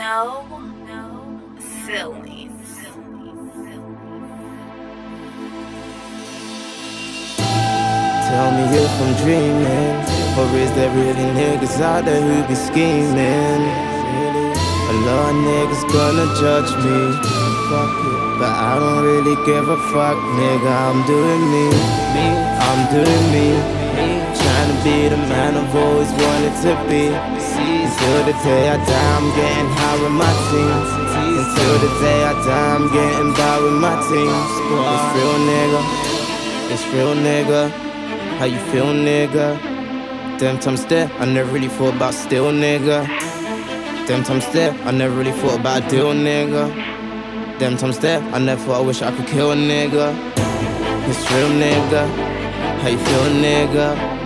No, no silly. Silly, silly. Tell me if I'm dreaming, or is there really niggas out there who be scheming? A lot of niggas gonna judge me, but I don't really give a fuck, nigga. I'm doing me, I'm doing me. Trying to be the man I've always wanted to be. Until the day I die, I'm getting high with my team. Until the day I die, I'm getting by with my team. It's real nigga, it's real nigga. How you feel, nigga? Them times there, I never really thought about still, nigga. Them times there, I never really thought about a deal, nigga. Them times there, I never thought I wish I could kill a nigga. It's real, nigga. How you feel, nigga?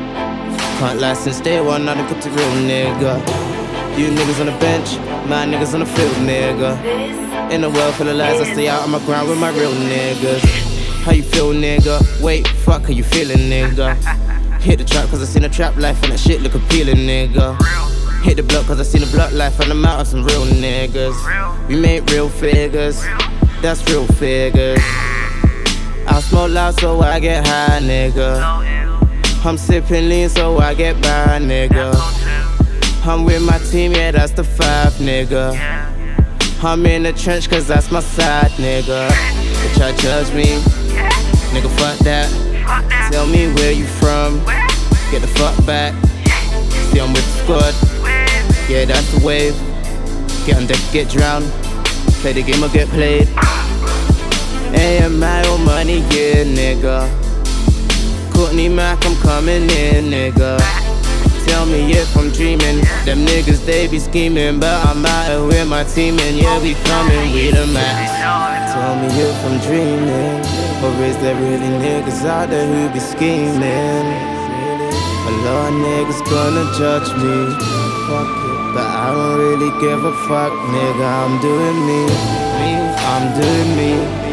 Can't lie since day one, I done kept it real, nigga. You niggas on the bench, my niggas on the field, nigga. In a world full of lies, I stay out on my grind with my real niggas. How you feel, nigga? Wait, fuck, how you feeling, nigga? Hit the trap cause I seen a trap life and that shit look appealing, nigga. Hit the block cause I seen the block life and I'm out of some real niggas. We make real figures, that's real figures. I smoke loud so I get high, nigga. I'm sipping lean so I get by, nigga. I'm with my team, yeah, that's the five, nigga. I'm in the trench cause that's my side, nigga. But y'all judge me. Nigga, fuck that. Tell me where you from. Get the fuck back. See, I'm with the squad. Yeah, that's the wave. Get on deck, get drowned. Play the game or get played. AMI or money, yeah, nigga. Cortney I'm coming in, nigga. Tell me if I'm dreaming. Them niggas, they be scheming, but I'm out here with my team, and yeah, we coming, we the max. Tell me if I'm dreaming. Or is there really niggas out there who be scheming? A lot of niggas gonna judge me. But I don't really give a fuck, nigga. I'm doing me. I'm doing me.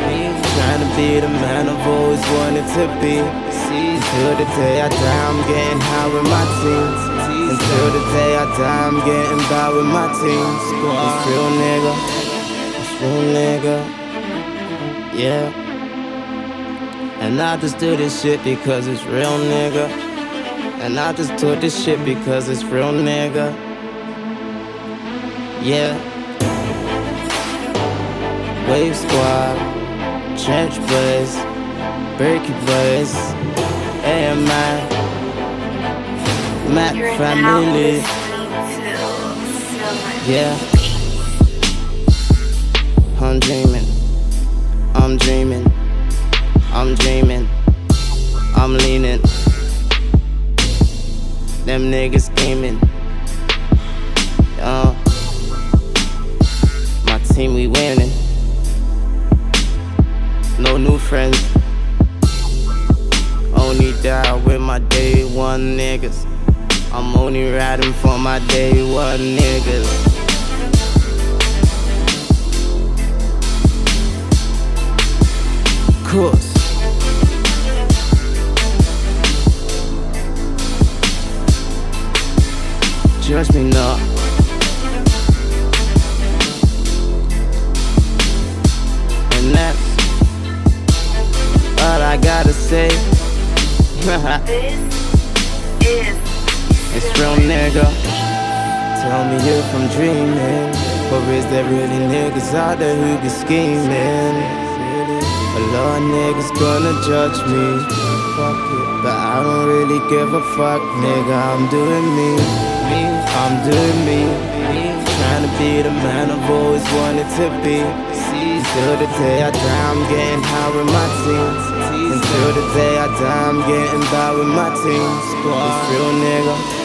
Trying to be the man I've always wanted to be. Until the day I die, I'm getting high with my team. Until the day I die, I'm getting by with my team. It's real nigga. It's real nigga. Yeah. And I just do this shit because it's real, nigga. And I just do this shit because it's real, nigga. Yeah. Wave Squad, Trench Boys, Berkey Boys, AMI, Mak Family. Yeah. I'm dreaming. I'm dreaming. I'm dreaming, I'm leaning. Them niggas scheming. Uh, my team, we winning. No new friends. Only die with my day one niggas. I'm only riding for my day one niggas. course. judge me not. It's real nigga. Tell me if I'm dreaming. Or is there really niggas out there who be scheming? A lot of niggas gonna judge me. But I don't really give a fuck, nigga. I'm doing me me, I'm doing me. Trying to be the man I've always wanted to be. Until the day I die, I'm getting high with my team. Until the day I die, I'm getting by with my. It's real nigga.